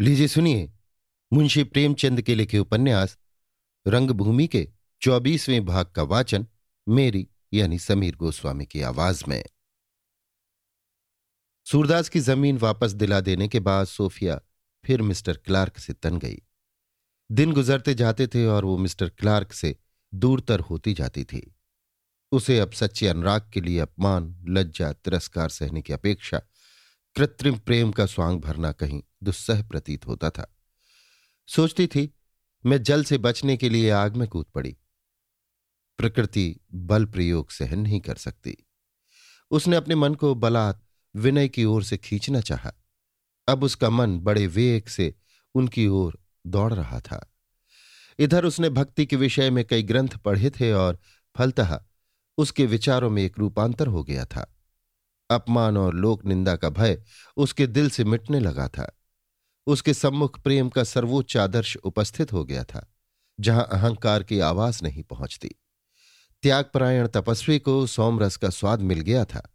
लीजिए सुनिए, मुंशी प्रेमचंद के लिखे उपन्यास, रंगभूमि के चौबीसवें भाग का वाचन, मेरी यानी समीर गोस्वामी की आवाज़ में। सूरदास की ज़मीन वापस दिला देने के बाद सोफिया फिर मिस्टर क्लार्क से तन गई। दिन गुजरते जाते थे और वो मिस्टर क्लार्क से दूरतर होती जाती थी। उसे अब सच्चे अनुराग के लिए अपमान, लज्जा, तिरस्कार सहने की अपेक्षा कृत्रिम प्रेम का स्वांग भरना कहीं दुस्सह प्रतीत होता था। सोचती थी, मैं जल से बचने के लिए आग में कूद पड़ी। प्रकृति बल प्रयोग सहन नहीं कर सकती। उसने अपने मन को बलात् विनय की ओर से खींचना चाहा। अब उसका मन बड़े वेग से उनकी ओर दौड़ रहा था। इधर उसने भक्ति के विषय में कई ग्रंथ पढ़े थे और फलतः उसके विचारों में एक रूपांतर हो गया था। अपमान और लोक निंदा का भय उसके दिल से मिटने लगा था। उसके सम्मुख प्रेम का सर्वोच्च आदर्श उपस्थित हो गया था, जहाँ अहंकार की आवाज़ नहीं पहुँचती। त्यागपरायण तपस्वी को सोमरस का स्वाद मिल गया था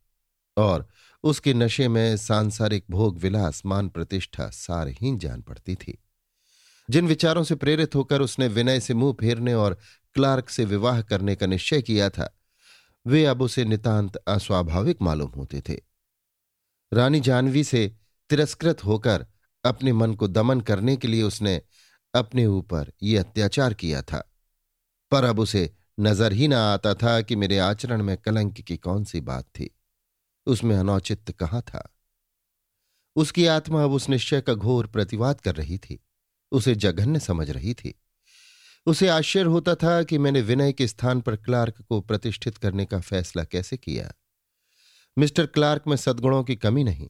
और उसके नशे में सांसारिक भोग विलास, मान प्रतिष्ठा, सारहीन जान पड़ती थी। जिन विचारों से प्रेरित होकर उसने विनय से मुँह फेरने और क्लार्क से विवाह करने का निश्चय किया था, वे अब उसे नितांत अस्वाभाविक मालूम होते थे। रानी जानवी से तिरस्कृत होकर अपने मन को दमन करने के लिए उसने अपने ऊपर ये अत्याचार किया था। पर अब उसे नज़र ही ना आता था कि मेरे आचरण में कलंक की कौन सी बात थी। उसमें अनौचित्य कहाँ था? उसकी आत्मा अब उस निश्चय का घोर प्रतिवाद कर रही थी। उसे जघन्य समझ रही थी। उसे आश्चर्य होता था कि मैंने विनय के स्थान पर क्लार्क को प्रतिष्ठित करने का फैसला कैसे किया। मिस्टर क्लार्क में सद्गुणों की कमी नहीं।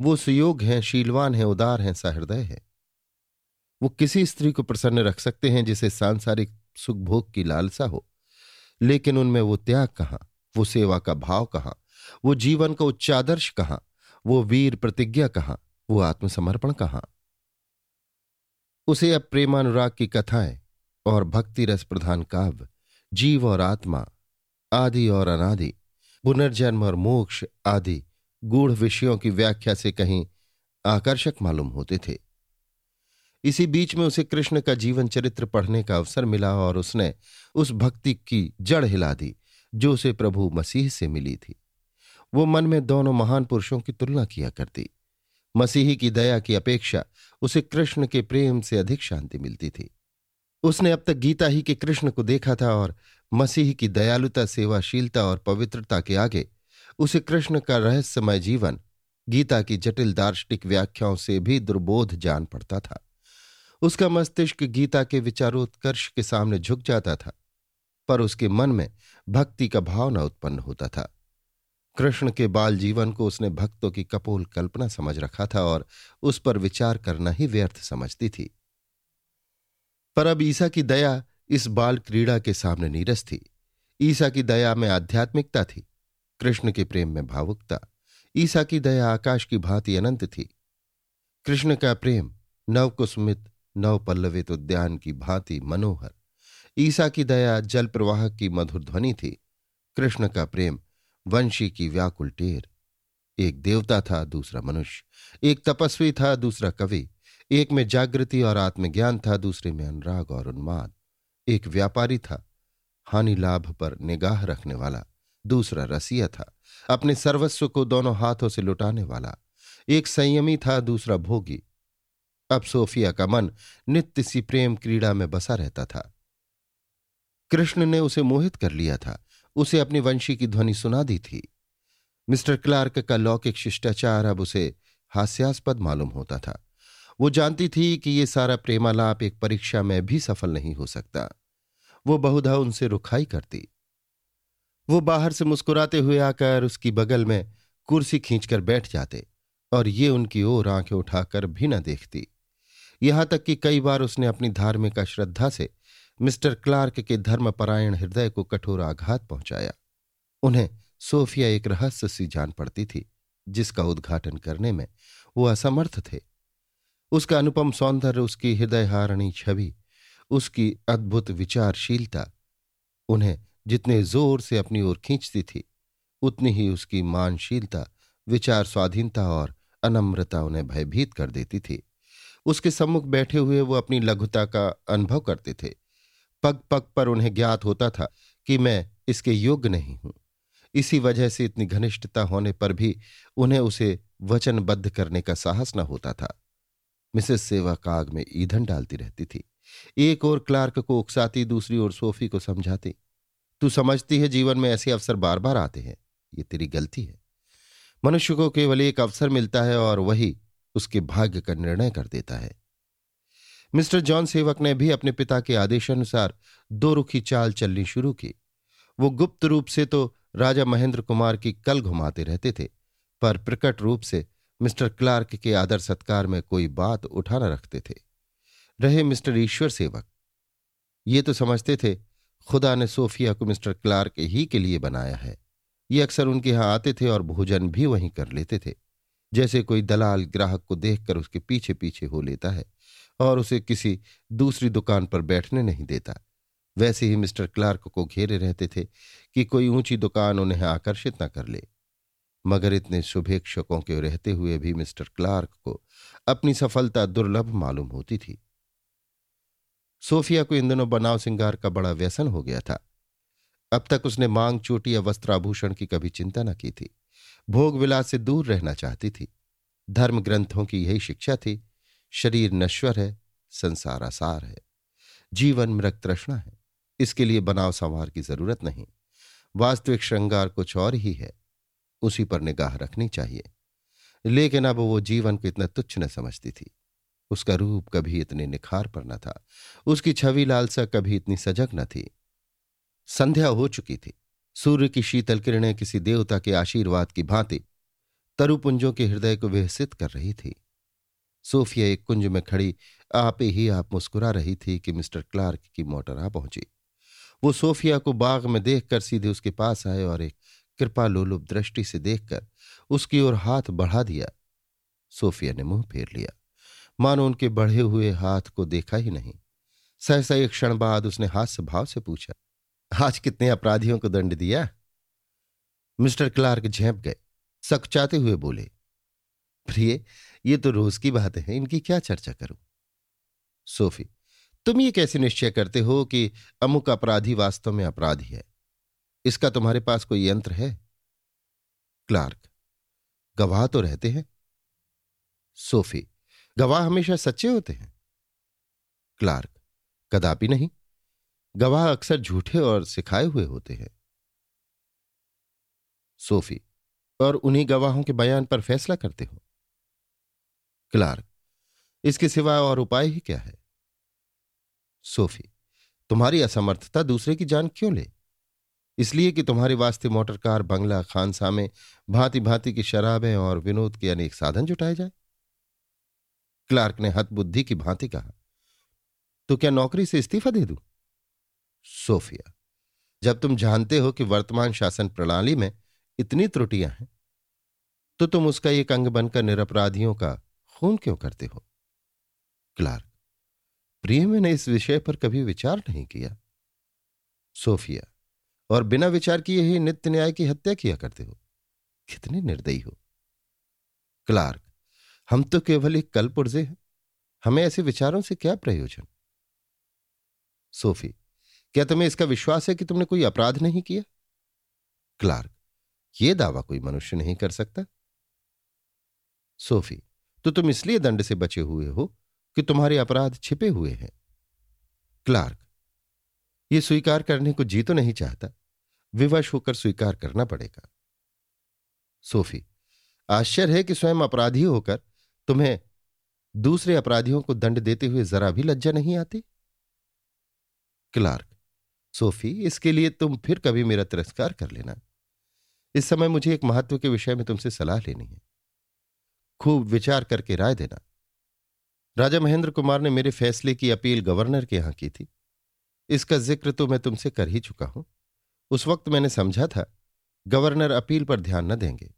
वो सुयोग हैं, शीलवान हैं, उदार हैं, सहृदय है। वो किसी स्त्री को प्रसन्न रख सकते हैं जिसे सांसारिक सुख भोग की लालसा हो। लेकिन उनमें वो त्याग कहाँ? वो सेवा का भाव कहाँ? वो जीवन का उच्चादर्श कहाँ? वो वीर प्रतिज्ञा कहाँ? वो आत्मसमर्पण कहाँ? उसे अब प्रेमानुराग की कथाएँ और भक्ति रस प्रधान काव्य, जीव और आत्मा, आदि और अनादि, पुनर्जन्म और मोक्ष आदि गूढ़ विषयों की व्याख्या से कहीं आकर्षक मालूम होते थे। इसी बीच में उसे कृष्ण का जीवन चरित्र पढ़ने का अवसर मिला और उसने उस भक्ति की जड़ हिला दी, जो उसे प्रभु मसीह से मिली थी। वो मन में दोनों महान पुरुषों की तुलना किया करती। मसीही की दया की अपेक्षा उसे कृष्ण के प्रेम से अधिक शांति मिलती थी। उसने अब तक गीता ही के कृष्ण को देखा था और मसीह की दयालुता, सेवाशीलता और पवित्रता के आगे उसे कृष्ण का रहस्यमय जीवन, गीता की जटिल दार्शनिक व्याख्याओं से भी दुर्बोध जान पड़ता था। उसका मस्तिष्क गीता के विचारोत्कर्ष के सामने झुक जाता था, पर उसके मन में भक्ति का भाव न उत्पन्न होता था। कृष्ण के बाल जीवन को उसने भक्तों की कपोल कल्पना समझ रखा था और उस पर विचार करना ही व्यर्थ समझती थी। पर अब ईसा की दया इस बाल क्रीड़ा के सामने नीरस थी। ईसा की दया में आध्यात्मिकता थी कृष्ण के प्रेम में भावुकता। ईसा की दया आकाश की भांति अनंत थी। कृष्ण का प्रेम नवकुस्मित नव पल्लवित उद्यान की भांति मनोहर। ईसा की दया जल प्रवाह की मधुर ध्वनि थी। कृष्ण का प्रेम वंशी की व्याकुल टेर। एक देवता था, दूसरा मनुष्य। एक तपस्वी था, दूसरा कवि। एक में जागृति और आत्मज्ञान था, दूसरे में अनुराग और उन्माद। एक व्यापारी था, हानि लाभ पर निगाह रखने वाला। दूसरा रसिया था। अपने सर्वस्व को दोनों हाथों से लुटाने वाला। एक संयमी था, दूसरा भोगी। अब सोफिया का मन नित्य सी प्रेम क्रीड़ा में बसा रहता था। कृष्ण ने उसे मोहित कर लिया था। उसे अपनी वंशी की ध्वनि सुना दी थी। मिस्टर क्लार्क का लौकिक शिष्टाचार अब उसे हास्यास्पद मालूम होता था। वो जानती थी कि ये सारा प्रेमालाप एक परीक्षा में भी सफल नहीं हो सकता। वो बहुधा उनसे रुखाई करती। वो बाहर से मुस्कुराते हुए आकर उसकी बगल में कुर्सी खींचकर बैठ जाते और ये उनकी ओर आँखें उठाकर भी न देखती। यहाँ तक कि कई बार उसने अपनी धार्मिक अश्रद्धा से मिस्टर क्लार्क के धर्मपरायण हृदय को कठोर आघात पहुँचाया। उन्हें सोफिया एक रहस्य सी जान पड़ती थी, जिसका उद्घाटन करने में वो असमर्थ थे। उसका अनुपम सौंदर्य, उसकी हृदयहारणी छवि, उसकी अद्भुत विचारशीलता, उन्हें जितने ज़ोर से अपनी ओर खींचती थी, उतनी ही उसकी मानशीलता, विचार स्वाधीनता और अनम्रता उन्हें भयभीत कर देती थी। उसके सम्मुख बैठे हुए वो अपनी लघुता का अनुभव करते थे। पग पग पर उन्हें ज्ञात होता था कि मैं इसके योग्य नहीं हूँ। इसी वजह से इतनी घनिष्ठता होने पर भी उन्हें उसे वचनबद्ध करने का साहस न होता था। मिसेस सेवा काग में ईंधन डालती रहती थी। एक और क्लार्क को उकसाती, दूसरी ओर सोफी को समझाती। तू समझती है जीवन में ऐसे अवसर बार बार आते हैं। ये तेरी गलती है। मनुष्य को केवल एक अवसर मिलता है और वही उसके भाग्य का निर्णय कर देता है। मिस्टर जॉन सेवक ने भी अपने पिता के आदेशानुसार दो रुखी चाल चलनी शुरू की। वो गुप्त रूप से तो राजा महेंद्र कुमार की कल घुमाते रहते थे, पर प्रकट रूप से मिस्टर क्लार्क के आदर सत्कार में कोई बात उठा न रखते थे। रहे मिस्टर ईश्वर सेवक। ये तो समझते थे खुदा ने सोफिया को मिस्टर क्लार्क ही के लिए बनाया है। ये अक्सर उनके यहाँ आते थे और भोजन भी वहीं कर लेते थे। जैसे कोई दलाल ग्राहक को देखकर उसके पीछे पीछे हो लेता है और उसे किसी दूसरी दुकान पर बैठने नहीं देता। वैसे ही मिस्टर क्लार्क को घेरे रहते थे कि कोई ऊँची दुकान उन्हें आकर्षित न कर ले। मगर इतने शुभेक्षकों के रहते हुए भी मिस्टर क्लार्क को अपनी सफलता दुर्लभ मालूम होती थी। सोफिया को इन दिनों बनाव सिंगार का बड़ा व्यसन हो गया था। अब तक उसने मांग, चोटी या वस्त्राभूषण की कभी चिंता न की थी। भोग विलास से दूर रहना चाहती थी। धर्म ग्रंथों की यही शिक्षा थी, शरीर नश्वर है, संसार आसार है। जीवन मृग तृष्णा है, इसके लिए बनाव संवार की ज़रूरत नहीं। वास्तविक श्रृंगार कुछ और ही है, उसी पर निगाह रखनी चाहिए। लेकिन अब वो जीवन को इतना तुच्छ न समझती थी। उसका रूप कभी इतने निखार पर न था। उसकी छवि लालसा कभी इतनी सजग न थी। संध्या हो चुकी थी। सूर्य की शीतल किरणें किसी देवता के आशीर्वाद की भांति तरुपुंजों के हृदय को विहसित कर रही थी। सोफिया एक कुंज में खड़ी आप ही आप मुस्कुरा रही थी कि मिस्टर क्लार्क की मोटर आ पहुँची। वो सोफिया को बाग में देखकर सीधे उसके पास आए और एक कृपा लोलुप दृष्टि से देखकर उसकी ओर हाथ बढ़ा दिया। सोफिया ने मुँह फेर लिया। मानो उनके बढ़े हुए हाथ को देखा ही नहीं। सहसा एक क्षण बाद उसने हास्य भाव से पूछा, आज कितने अपराधियों को दंड दिया? मिस्टर क्लार्क झेप गए, सकचाते हुए बोले, प्रिय, ये तो रोज की बात है, इनकी क्या चर्चा करूँ? सोफी, तुम ये कैसे निश्चय करते हो कि अमुक अपराधी वास्तव में अपराधी है? इसका तुम्हारे पास कोई यंत्र है? क्लार्क, गवाह तो रहते हैं। सोफी गवाह हमेशा सच्चे होते हैं। क्लार्क, कदापि नहीं। गवाह अक्सर झूठे और सिखाए हुए होते हैं। सोफी, और उन्हीं गवाहों के बयान पर फैसला करते हो। क्लार्क, इसके सिवा और उपाय ही क्या है? सोफी, तुम्हारी असमर्थता दूसरे की जान क्यों ले? इसलिए कि तुम्हारे वास्ते मोटरकार, बंगला, खानसा में भांति भांति की शराबें और विनोद के अनेक साधन जुटाए जाए। क्लार्क ने हत बुद्धि की भांति कहा तो क्या नौकरी से इस्तीफा दे दू? सोफिया, जब तुम जानते हो कि वर्तमान शासन प्रणाली में इतनी त्रुटियाँ हैं तो तुम उसका एक अंग बनकर निरपराधियों का खून क्यों करते हो? क्लार्क, प्रिय, मैंने इस विषय पर कभी विचार नहीं किया। सोफिया, और बिना विचार किए ही नित्य न्याय की हत्या किया करते हो। कितने निर्दयी हो। क्लार्क हम तो केवल एक कल पुर्जे हैं। हमें ऐसे विचारों से क्या प्रयोजन? सोफी, क्या तुम्हें इसका विश्वास है कि तुमने कोई अपराध नहीं किया? क्लार्क यह दावा कोई मनुष्य नहीं कर सकता। सोफी तो तुम इसलिए दंड से बचे हुए हो कि तुम्हारे अपराध छिपे हुए हैं। क्लार्क यह स्वीकार करने को जी तो नहीं चाहता। विवश होकर स्वीकार करना पड़ेगा। सोफी, आश्चर्य है कि स्वयं अपराधी होकर तुम्हें दूसरे अपराधियों को दंड देते हुए जरा भी लज्जा नहीं आती? क्लार्क, सोफी, इसके लिए तुम फिर कभी मेरा तिरस्कार कर लेना। इस समय मुझे एक महत्व के विषय में तुमसे सलाह लेनी है। खूब विचार करके राय देना। राजा महेंद्र कुमार ने मेरे फैसले की अपील गवर्नर के यहाँ की थी। इसका ज़िक्र तो मैं तुमसे कर ही चुका हूँ। उस वक्त मैंने समझा था, गवर्नर अपील पर ध्यान न देंगे।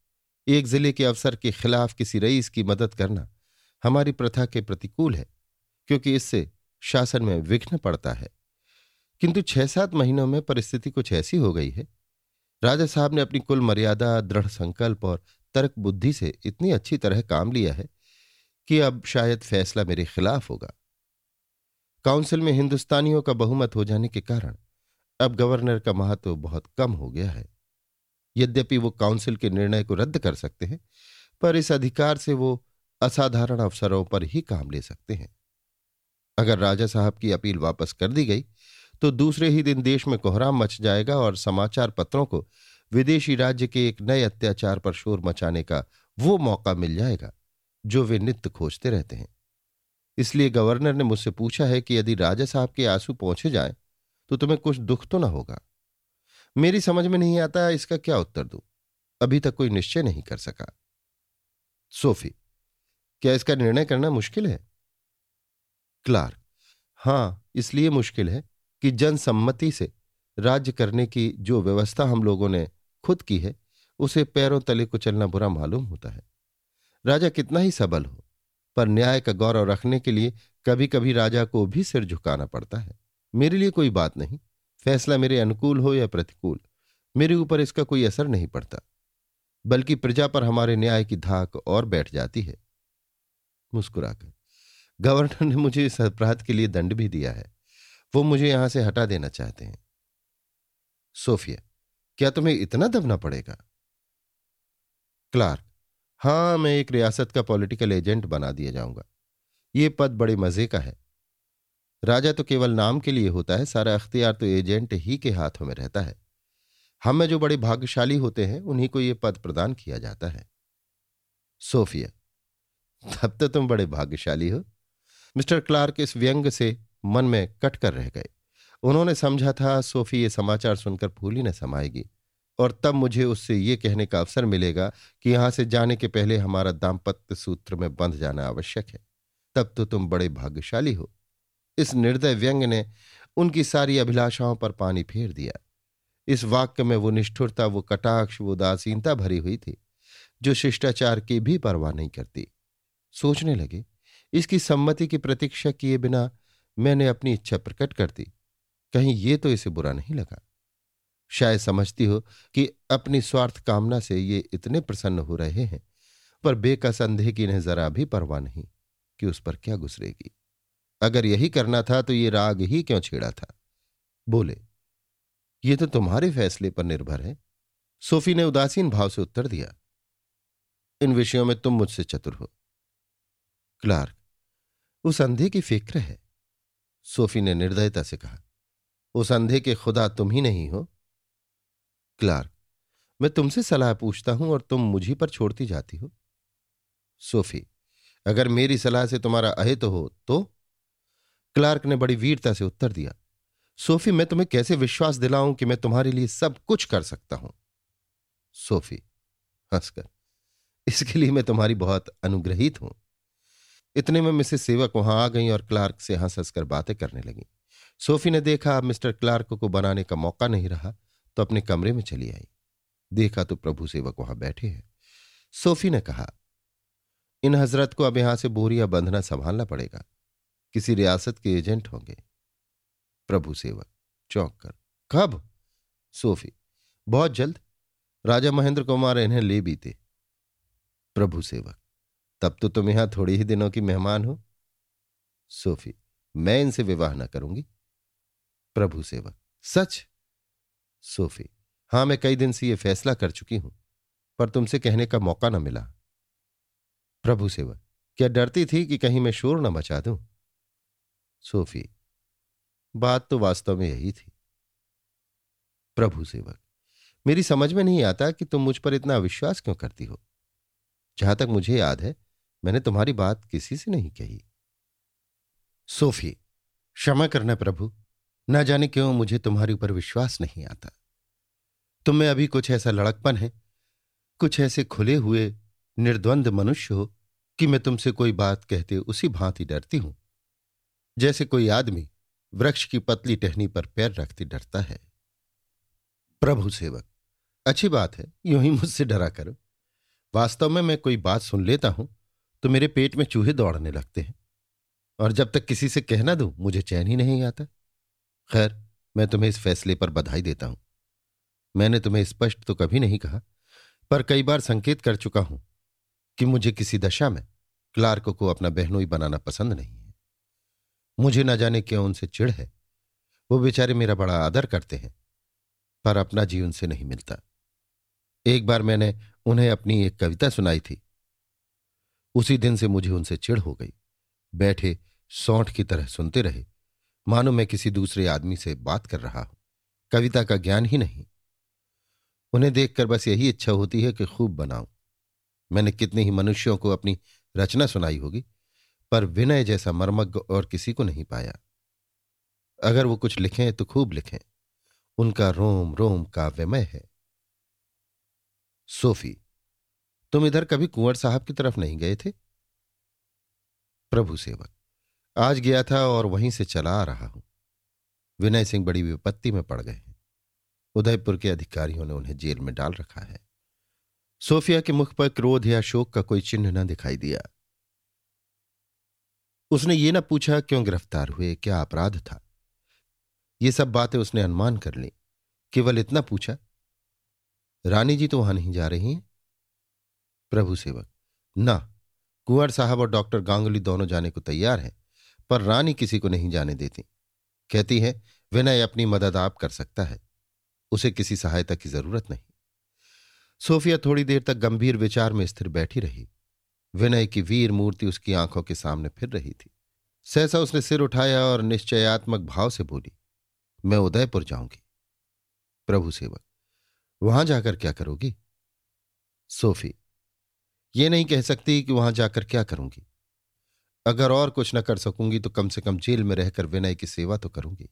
एक ज़िले के अफसर के खिलाफ किसी रईस की मदद करना हमारी प्रथा के प्रतिकूल है, क्योंकि इससे शासन में विघ्न पड़ता है। किंतु छह सात महीनों में परिस्थिति कुछ ऐसी हो गई है। राजा साहब ने अपनी कुल मर्यादा, दृढ़ संकल्प और तर्क बुद्धि से इतनी अच्छी तरह काम लिया है कि अब शायद फैसला मेरे खिलाफ होगा। काउंसिल में हिंदुस्तानियों का बहुमत हो जाने के कारण अब गवर्नर का महत्व बहुत कम हो गया है। यद्यपि वो काउंसिल के निर्णय को रद्द कर सकते हैं, पर इस अधिकार से वो असाधारण अवसरों पर ही काम ले सकते हैं। अगर राजा साहब की अपील वापस कर दी गई तो दूसरे ही दिन देश में कोहराम मच जाएगा और समाचार पत्रों को विदेशी राज्य के एक नए अत्याचार पर शोर मचाने का वो मौका मिल जाएगा, जो वे नित्य खोजते रहते हैं। इसलिए गवर्नर ने मुझसे पूछा है कि यदि राजा साहब के आँसू पहुँचे जाएँ तो तुम्हें कुछ दुख तो ना होगा। मेरी समझ में नहीं आता, इसका क्या उत्तर दूँ? अभी तक कोई निश्चय नहीं कर सका। सोफी, क्या इसका निर्णय करना मुश्किल है? क्लार्क, हाँ, इसलिए मुश्किल है कि जनसम्मति से राज्य करने की जो व्यवस्था हम लोगों ने खुद की है, उसे पैरों तले को चलना बुरा मालूम होता है। राजा कितना ही सबल हो, पर न्याय का गौरव रखने के लिए कभी कभी राजा को भी सिर झुकाना पड़ता है। मेरे लिए कोई बात नहीं। फैसला मेरे अनुकूल हो या प्रतिकूल, मेरे ऊपर इसका कोई असर नहीं पड़ता, बल्कि प्रजा पर हमारे न्याय की धाक और बैठ जाती है। मुस्कुराकर, गवर्नर ने मुझे इस अपराध के लिए दंड भी दिया है, वो मुझे यहाँ से हटा देना चाहते हैं। सोफिया, क्या तुम्हें इतना दबना पड़ेगा? क्लार्क, हाँ, मैं एक रियासत का पॉलिटिकल एजेंट बना दिया जाऊँगा। ये पद बड़े मज़े का है। राजा तो केवल नाम के लिए होता है, सारा अख्तियार तो एजेंट ही के हाथों में रहता है। हम में जो बड़े भाग्यशाली होते हैं, उन्हीं को यह पद प्रदान किया जाता है। सोफिया, तब तो तुम बड़े भाग्यशाली हो। मिस्टर क्लार्क इस व्यंग से मन में कट कर रह गए। उन्होंने समझा था, सोफी ये समाचार सुनकर फूली न समाएगी। और तब मुझे उससे ये कहने का अवसर मिलेगा कि यहाँ से जाने के पहले हमारा दाम्पत्य सूत्र में बंध जाना आवश्यक है। तब तो तुम बड़े भाग्यशाली हो। इस निर्दय व्यंग ने उनकी सारी अभिलाषाओं पर पानी फेर दिया। इस वाक्य में वो निष्ठुरता, वो कटाक्ष, वो उदासीनता भरी हुई थी, जो शिष्टाचार की भी परवाह नहीं करती। सोचने लगे, इसकी सम्मति की प्रतीक्षा किए बिना मैंने अपनी इच्छा प्रकट कर दी। कहीं ये तो इसे बुरा नहीं लगा। शायद समझती हो कि अपनी स्वार्थ कामना से ये इतने प्रसन्न हो रहे हैं, पर बेकसंदेह की इन्हें जरा भी परवाह नहीं कि उस पर क्या गुजरेगी। अगर यही करना था तो ये राग ही क्यों छेड़ा था? बोले, ये तो तुम्हारे फैसले पर निर्भर है। सोफी ने उदासीन भाव से उत्तर दिया, इन विषयों में तुम मुझसे चतुर हो। क्लार्क, उस अंधे की फ़िक्र है। सोफी ने निर्दयता से कहा, उस अंधे के खुदा तुम ही नहीं हो। क्लार्क, मैं तुमसे सलाह पूछता हूँ और तुम मुझी पर छोड़ती जाती हो। सोफी, अगर मेरी सलाह से तुम्हारा अहित हो तो क्लार्क ने बड़ी वीरता से उत्तर दिया, सोफी, मैं तुम्हें कैसे विश्वास दिलाऊं कि मैं तुम्हारे लिए सब कुछ कर सकता हूँ? सोफी हंसकर, इसके लिए मैं तुम्हारी बहुत अनुग्रहित हूँ। इतने में मिसेस सेवक वहाँ आ गई और क्लार्क से हंस हंसकर बातें करने लगी। सोफी ने देखा, अब मिस्टर क्लार्क को बनाने का मौका नहीं रहा तो अपने कमरे में चली आई। देखा तो प्रभु सेवक वहाँ बैठे हैं। सोफी ने कहा, इन हज़रत को अब यहाँ से बोरिया बंधना संभालना पड़ेगा। किसी रियासत के एजेंट होंगे। प्रभु सेवक, चौंक कर, कब? सोफी, बहुत जल्द। राजा महेंद्र कुमार इन्हें ले बीते। प्रभु सेवक, तब तो तुम यहाँ थोड़ी ही दिनों की मेहमान हो। सोफी, मैं इनसे विवाह न करूँगी। प्रभु सेवक, सच? सोफी, हाँ, मैं कई दिन से यह फैसला कर चुकी हूँ, पर तुमसे कहने का मौका न मिला। प्रभु सेवक, क्या डरती थी कि कहीं मैं शोर न मचा दूँ? सोफी। बात तो वास्तव में यही थी। प्रभु सेवक, मेरी समझ में नहीं आता कि तुम मुझ पर इतना अविश्वास क्यों करती हो। जहाँ तक मुझे याद है, मैंने तुम्हारी बात किसी से नहीं कही। सोफी, क्षमा करना प्रभु। न जाने क्यों मुझे तुम्हारे ऊपर विश्वास नहीं आता। तुम में अभी कुछ ऐसा लड़कपन है, कुछ ऐसे खुले हुए, निर्द्वंद मनुष्य हो, कि मैं तुमसे कोई बात कहते उसी भांति डरती हूँ। जैसे कोई आदमी वृक्ष की पतली टहनी पर पैर रखते डरता है। प्रभु सेवक, अच्छी बात है, यूँ ही मुझसे डरा करो। वास्तव में मैं कोई बात सुन लेता हूँ तो मेरे पेट में चूहे दौड़ने लगते हैं। और जब तक किसी से कहना दूँ, मुझे चैन ही नहीं आता। खैर, मैं तुम्हें इस फैसले पर बधाई देता हूँ। मैंने तुम्हें स्पष्ट तो कभी नहीं कहा, पर कई बार संकेत कर चुका हूँ कि मुझे किसी दशा में क्लार्क को अपना बहनोई बनाना पसंद नहीं मुझे न जाने क्यों उनसे चिढ़ है। वो बेचारे मेरा बड़ा आदर करते हैं, पर अपना जी उनसे नहीं मिलता। एक बार मैंने उन्हें अपनी एक कविता सुनाई थी। उसी दिन से मुझे उनसे चिढ़ हो गई। बैठे, सौंठ की तरह सुनते रहे। मानो मैं किसी दूसरे आदमी से बात कर रहा हूँ। कविता का ज्ञान ही नहीं। उन्हें देखकर बस यही इच्छा होती है कि खूब बनाऊँ। मैंने कितने ही मनुष्यों को अपनी रचना सुनाई होगी। पर विनय जैसा मर्मज्ञ और किसी को नहीं पाया। अगर वो कुछ लिखें तो खूब लिखें। उनका रोम रोम काव्यमय है। सोफी, तुम इधर कभी कुंवर साहब की तरफ़ नहीं गए थे? प्रभु सेवक, आज गया था और वहीं से चला आ रहा हूँ। विनय सिंह बड़ी विपत्ति में पड़ गए हैं। उदयपुर के अधिकारियों ने उन्हें जेल में डाल रखा है। सोफिया के मुख पर क्रोध या शोक का कोई चिन्ह न दिखाई दिया। उसने ये न पूछा, क्यों गिरफ़्तार हुए? क्या अपराध था? ये सब बातें उसने अनुमान कर ली। केवल इतना पूछा, रानी जी तो वहाँ नहीं जा रही हैं? प्रभु सेवक, ना। कुंवर साहब और डॉक्टर गांगुली दोनों जाने को तैयार हैं, पर रानी किसी को नहीं जाने देती। कहती है, विनय अपनी मदद आप कर सकता है, उसे किसी सहायता की ज़रूरत नहीं। सोफिया थोड़ी देर तक गंभीर विचार में स्थिर बैठी रही। विनय की वीर मूर्ति उसकी आँखों के सामने फिर रही थी। सहसा उसने सिर उठाया और निश्चयात्मक भाव से बोली, मैं उदयपुर जाऊँगी। प्रभु सेवक, वहाँ जाकर क्या करोगी? सोफी, ये नहीं कह सकती कि वहाँ जाकर क्या करूँगी। अगर और कुछ न कर सकूँगी तो कम से कम जेल में रहकर विनय की सेवा तो करूँगी।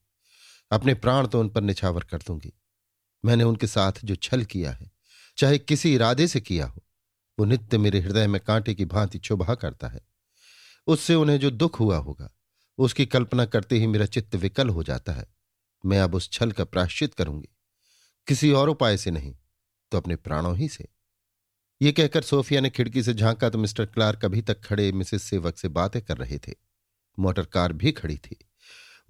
अपने प्राण तो उन पर निछावर कर दूँगी। मैंने उनके साथ जो छल किया है, चाहे किसी इरादे से किया हो वो नित्य मेरे हृदय में कांटे की भांति चुभा करता है। उससे उन्हें जो दुख हुआ होगा, उसकी कल्पना करते ही मेरा चित्त विकल हो जाता है। मैं अब उस छल का प्राश्चित करूँगी। किसी और उपाय से नहीं तो अपने प्राणों ही से। ये कहकर सोफिया ने खिड़की से झांका तो मिस्टर क्लार्क अभी तक खड़े मिसेस सेवक से बातें कर रहे थे। मोटर कार भी खड़ी थी।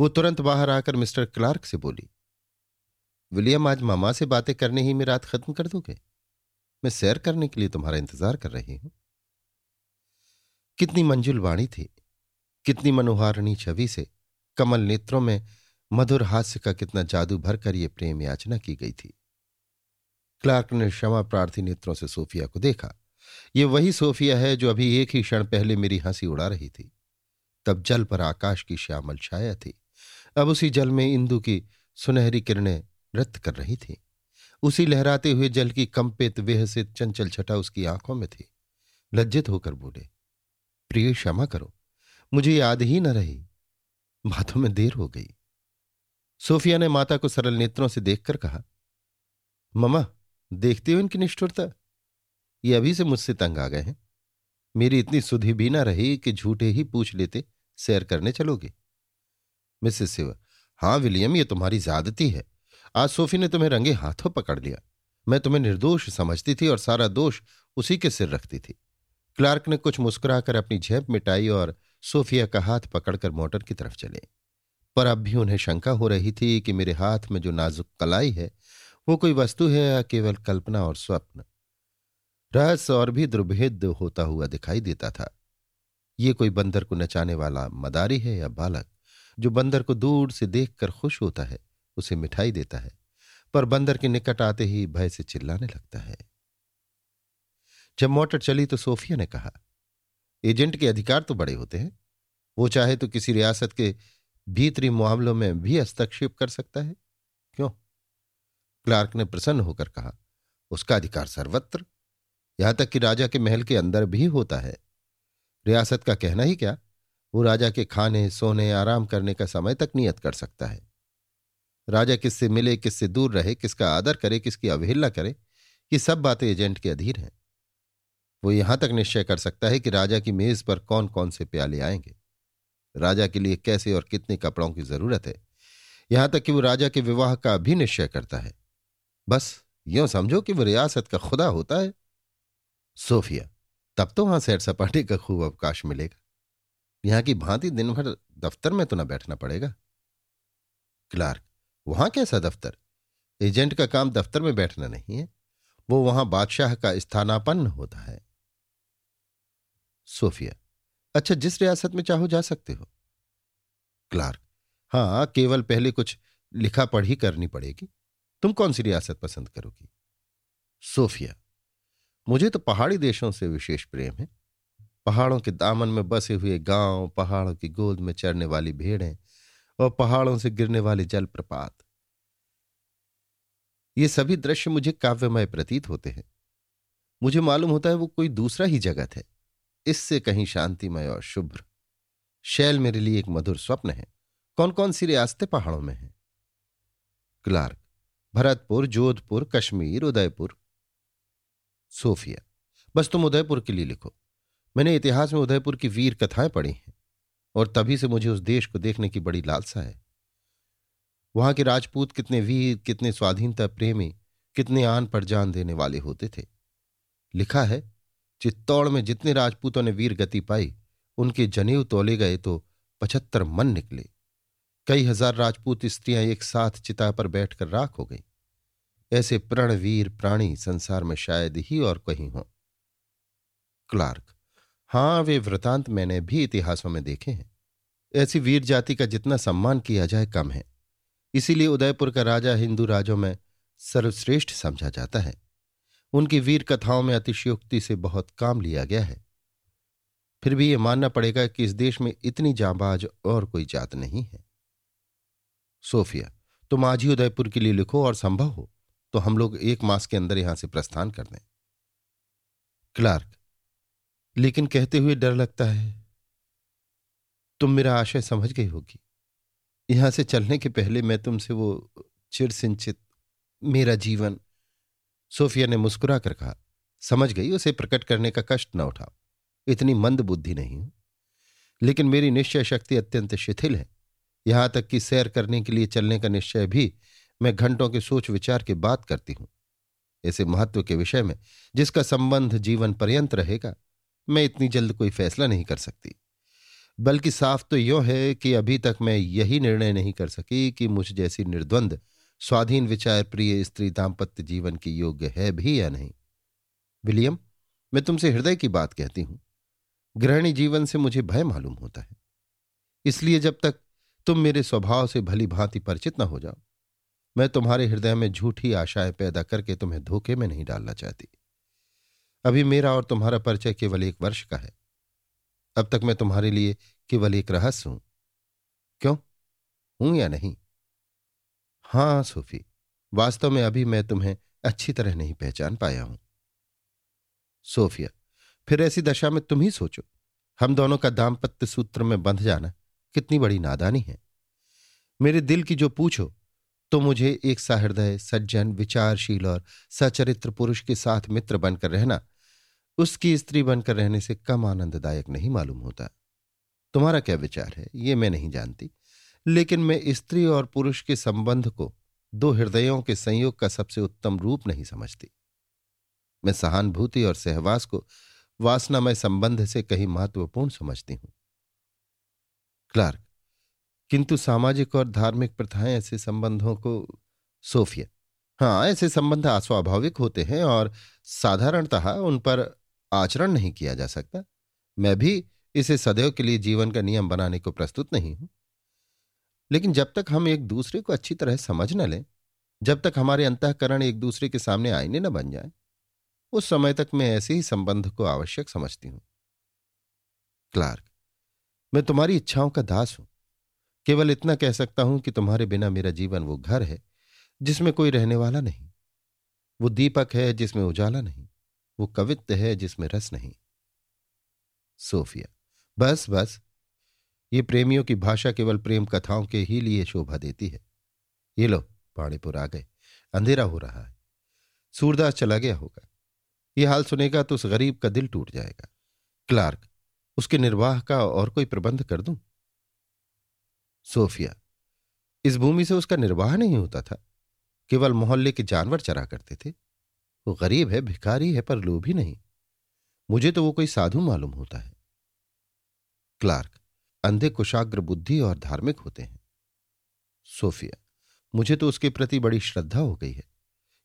वो तुरंत बाहर आकर मिस्टर क्लार्क से बोली, विलियम, आज मामा से बातें करने ही में रात खत्म कर दोगे? मैं सैर करने के लिए तुम्हारा इंतज़ार कर रही हूँ। कितनी मंजुल वाणी थी, कितनी मनोहारणी छवि से कमल नेत्रों में मधुर हास्य का कितना जादू भरकर ये प्रेम याचना की गई थी। क्लार्क ने क्षमा प्रार्थी नेत्रों से सोफिया को देखा। ये वही सोफिया है जो अभी एक ही क्षण पहले मेरी हँसी उड़ा रही थी। तब जल पर आकाश की श्यामल छाया थी। अब उसी जल में इंदु की सुनहरी किरणें नृत्य कर रही थी। उसी लहराते हुए जल की कंपित वेह से चंचल छटा उसकी आँखों में थी। लज्जित होकर बोले, प्रिय, क्षमा करो, मुझे याद ही न रही। बातों में देर हो गई सोफिया ने माता को सरल नेत्रों से देखकर कहा ममा देखते हो इनकी निष्ठुरता? ये अभी से मुझसे तंग आ गए हैं। मेरी इतनी सुधि भी ना रही कि झूठे ही पूछ लेते, सैर करने चलोगे। मिसेस सिवा हाँ विलियम, ये तुम्हारी ज्यादती है। आज सोफी ने तुम्हें रंगे हाथों पकड़ लिया। मैं तुम्हें निर्दोष समझती थी और सारा दोष उसी के सिर रखती थी। क्लार्क ने कुछ मुस्कुराकर अपनी झेप मिटाई और सोफिया का हाथ पकड़कर मोटर की तरफ़ चले। पर अब भी उन्हें शंका हो रही थी कि मेरे हाथ में जो नाजुक कलाई है, वो कोई वस्तु है या केवल कल्पना और स्वप्न? रहस्य और भी दुर्भेद होता हुआ दिखाई देता था। ये कोई बंदर को नचाने वाला मदारी है या बालक, जो बंदर को दूर से देखकर खुश होता है? उसे मिठाई देता है, पर बंदर के निकट आते ही भय से चिल्लाने लगता है। जब मोटर चली तो सोफिया ने कहा, एजेंट के अधिकार तो बड़े होते हैं। वो चाहे तो किसी रियासत के भीतरी मामलों में भी हस्तक्षेप कर सकता है। क्यों? क्लार्क ने प्रसन्न होकर कहा, उसका अधिकार सर्वत्र। यहाँ तक कि राजा के महल के अंदर भी होता है। रियासत का कहना ही क्या? वो राजा के खाने, सोने, आराम करने का समय तक नियत कर सकता है। राजा किससे मिले, किससे दूर रहे, किसका आदर करे, किसकी अवहेलना करे, ये सब बातें एजेंट के अधीन हैं। वो यहाँ तक निश्चय कर सकता है कि राजा की मेज पर कौन कौन से प्याले आएँगे। राजा के लिए कैसे और कितने कपड़ों की ज़रूरत है? यहाँ तक कि वो राजा के विवाह का भी निश्चय करता है। बस, यो समझो कि वो रियासत का खुदा होता है। सोफिया, तब तो वहाँ सैर सपाटे का खूब अवकाश मिलेगा। यहाँ की भांति दिन भर दफ्तर में तो ना बैठना पड़ेगा। क्लार्क वहाँ कैसा दफ्तर? एजेंट का काम दफ्तर में बैठना नहीं है। वो वहाँ बादशाह का स्थानापन्न होता है। सोफिया अच्छा जिस रियासत में चाहो जा सकते हो। क्लार्क हाँ केवल पहले कुछ लिखा पढ़ी करनी पड़ेगी। तुम कौन सी रियासत पसंद करोगी? सोफिया, मुझे तो पहाड़ी देशों से विशेष प्रेम है। पहाड़ों के दामन में बसे हुए गाँव, पहाड़ों की गोद में चढ़ने वाली भेड़ें और पहाड़ों से गिरने वाले जलप्रपात। ये सभी दृश्य मुझे काव्यमय प्रतीत होते हैं। मुझे मालूम होता है वो कोई दूसरा ही जगत है। इससे कहीं शांतिमय और शुभ्र। शैल मेरे लिए एक मधुर स्वप्न है। कौन कौन सी रियासतें पहाड़ों में हैं? क्लार्क, भरतपुर, जोधपुर, कश्मीर, उदयपुर। सोफिया, बस तुम उदयपुर के लिए लिखो। मैंने इतिहास में उदयपुर की वीर कथाएँ पढ़ी हैं। और तभी से मुझे उस देश को देखने की बड़ी लालसा है। वहाँ के राजपूत कितने वीर, कितने स्वाधीनता प्रेमी, कितने आन पर जान देने वाले होते थे। लिखा है, चित्तौड़ में जितने राजपूतों ने वीर गति पाई, उनके जनेऊ तोले गए तो पचहत्तर मन निकले। कई हज़ार राजपूत स्त्रियाँ एक साथ चिता पर बैठकर राख हो गई। ऐसे प्रणवीर प्राणी संसार में शायद ही और कहीं हो। क्लार्क हाँ, वे वृतांत मैंने भी इतिहासों में देखे हैं। ऐसी वीर जाति का जितना सम्मान किया जाए, कम है। इसीलिए उदयपुर का राजा हिंदू राजों में सर्वश्रेष्ठ समझा जाता है। उनकी वीर कथाओं में अतिशयोक्ति से बहुत काम लिया गया है। फिर भी यह मानना पड़ेगा कि इस देश में इतनी जाबाज और कोई जात नहीं है। सोफिया, तुम आज ही उदयपुर के लिए लिखो और संभव हो तो हम लोग एक मास के अंदर यहाँ से प्रस्थान कर दें। क्लार्क लेकिन कहते हुए डर लगता है। तुम मेरा आशय समझ गई होगी। यहाँ से चलने के पहले मैं तुमसे वो चिड़ सिंचित मेरा जीवन, सोफिया ने मुस्कुरा कर कहा, समझ गई, उसे प्रकट करने का कष्ट न उठाओ। इतनी मंद बुद्धि नहीं हूँ। लेकिन मेरी निश्चय शक्ति अत्यंत शिथिल है। यहाँ तक कि सैर करने के लिए चलने का निश्चय भी मैं घंटों के सोच विचार के बात करती हूँ। ऐसे महत्व के विषय में, जिसका संबंध जीवन पर्यंत रहेगा मैं इतनी जल्द कोई फैसला नहीं कर सकती। बल्कि साफ़ तो यो है कि अभी तक मैं यही निर्णय नहीं कर सकी कि मुझ जैसी निर्द्वंद, स्वाधीन विचार प्रिय स्त्री दाम्पत्य जीवन की योग्य है भी या नहीं। विलियम, मैं तुमसे हृदय की बात कहती हूँ। गृहिणी जीवन से मुझे भय मालूम होता है। इसलिए जब तक तुम मेरे स्वभाव से भली भांति परिचित न हो जाओ, मैं तुम्हारे हृदय में झूठी आशाएँ पैदा करके तुम्हें धोखे में नहीं डालना चाहती। अभी मेरा और तुम्हारा परिचय केवल एक वर्ष का है। अब तक मैं तुम्हारे लिए केवल एक रहस्य हूँ। क्यों? हूँ या नहीं? हाँ, सूफी, वास्तव में अभी मैं तुम्हें अच्छी तरह नहीं पहचान पाया हूँ। सोफिया, फिर ऐसी दशा में तुम ही सोचो। हम दोनों का दाम्पत्य सूत्र में बंध जाना कितनी बड़ी नादानी है। मेरे दिल की जो पूछो तो मुझे एक सहृदय सज्जन, विचारशील और सचरित्र पुरुष के साथ मित्र बनकर रहना, उसकी स्त्री बनकर रहने से कम आनंददायक नहीं मालूम होता। तुम्हारा क्या विचार है, ये मैं नहीं जानती। लेकिन मैं स्त्री और पुरुष के संबंध को दो हृदयों के संयोग का सबसे उत्तम रूप नहीं समझती। मैं सहानुभूति और सहवास को वासनामय संबंध से कहीं महत्वपूर्ण समझती हूँ। क्लार्क किंतु सामाजिक और धार्मिक प्रथाएँ ऐसे संबंधों को सोफिया। हाँ ऐसे संबंध अस्वाभाविक होते हैं और साधारणतः उन पर आचरण नहीं किया जा सकता। मैं भी इसे सदैव के लिए जीवन का नियम बनाने को प्रस्तुत नहीं हूँ। लेकिन जब तक हम एक दूसरे को अच्छी तरह समझ न लें, जब तक हमारे अंतकरण एक दूसरे के सामने आईने न बन जाए, उस समय तक मैं ऐसे ही संबंध को आवश्यक समझती हूँ। क्लार्क, मैं तुम्हारी इच्छाओं का दास हूँ। केवल इतना कह सकता हूँ कि तुम्हारे बिना मेरा जीवन वो घर है, जिसमें कोई रहने वाला नहीं। वो दीपक है, जिसमें उजाला नहीं। वो कवित्व है, जिसमें रस नहीं। सोफिया, बस बस। ये प्रेमियों की भाषा केवल प्रेम कथाओं के ही लिए शोभा देती है। ये लो, पाणीपुर आ गए। अंधेरा हो रहा है। सूरदास चला गया होगा। ये हाल सुनेगा तो उस गरीब का दिल टूट जाएगा। क्लार्क, उसके निर्वाह का और कोई प्रबंध कर दूँ? सोफिया, इस भूमि से उसका निर्वाह नहीं होता था। केवल मोहल्ले के जानवर चरा करते थे। वो गरीब है, भिखारी है, पर लोभी नहीं। मुझे तो वो कोई साधु मालूम होता है। क्लार्क, अंधे कुशाग्र बुद्धि और धार्मिक होते हैं। सोफिया, मुझे तो उसके प्रति बड़ी श्रद्धा हो गई है।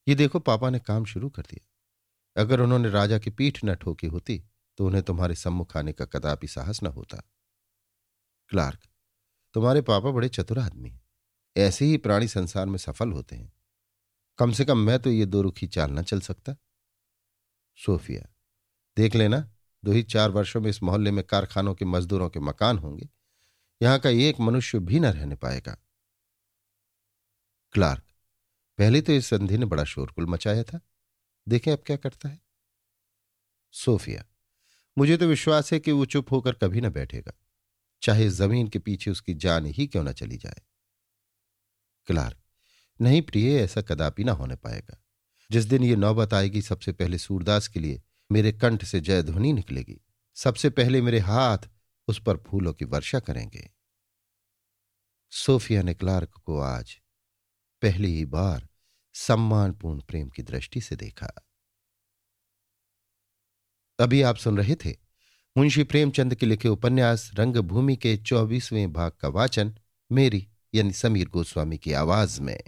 ये देखो, पापा ने काम शुरू कर दिया। अगर उन्होंने राजा की पीठ न ठोकी होती तो उन्हें तुम्हारे सम्मुख आने का कदापि साहस न होता। क्लार्क तुम्हारे पापा बड़े चतुर आदमी हैं। ऐसे ही प्राणी संसार में सफल होते हैं। कम से कम मैं तो ये दो रुखी चाल न चल सकता। सोफिया, देख लेना, दो ही चार वर्षों में इस मोहल्ले में कारखानों के मजदूरों के मकान होंगे। यहाँ का एक मनुष्य भी न रहने पाएगा। क्लार्क, पहले तो इस संधि ने बड़ा शोरकुल मचाया था। देखें अब क्या करता है। सोफिया, मुझे तो विश्वास है कि वो चुप होकर कभी ना बैठेगा। चाहे ज़मीन के पीछे उसकी जान ही क्यों न चली जाए। क्लार्क, नहीं प्रिय, ऐसा कदापि ना होने पाएगा। जिस दिन ये नौबत आएगी, सबसे पहले सूरदास के लिए मेरे कंठ से जय ध्वनि निकलेगी। सबसे पहले मेरे हाथ उस पर फूलों की वर्षा करेंगे। सोफिया ने क्लार्क को आज पहली ही बार सम्मानपूर्ण प्रेम की दृष्टि से देखा। अभी आप सुन रहे थे मुंशी प्रेमचंद के लिखे उपन्यास रंगभूमि के चौबीसवें भाग का वाचन मेरी यानी समीर गोस्वामी की आवाज़ में।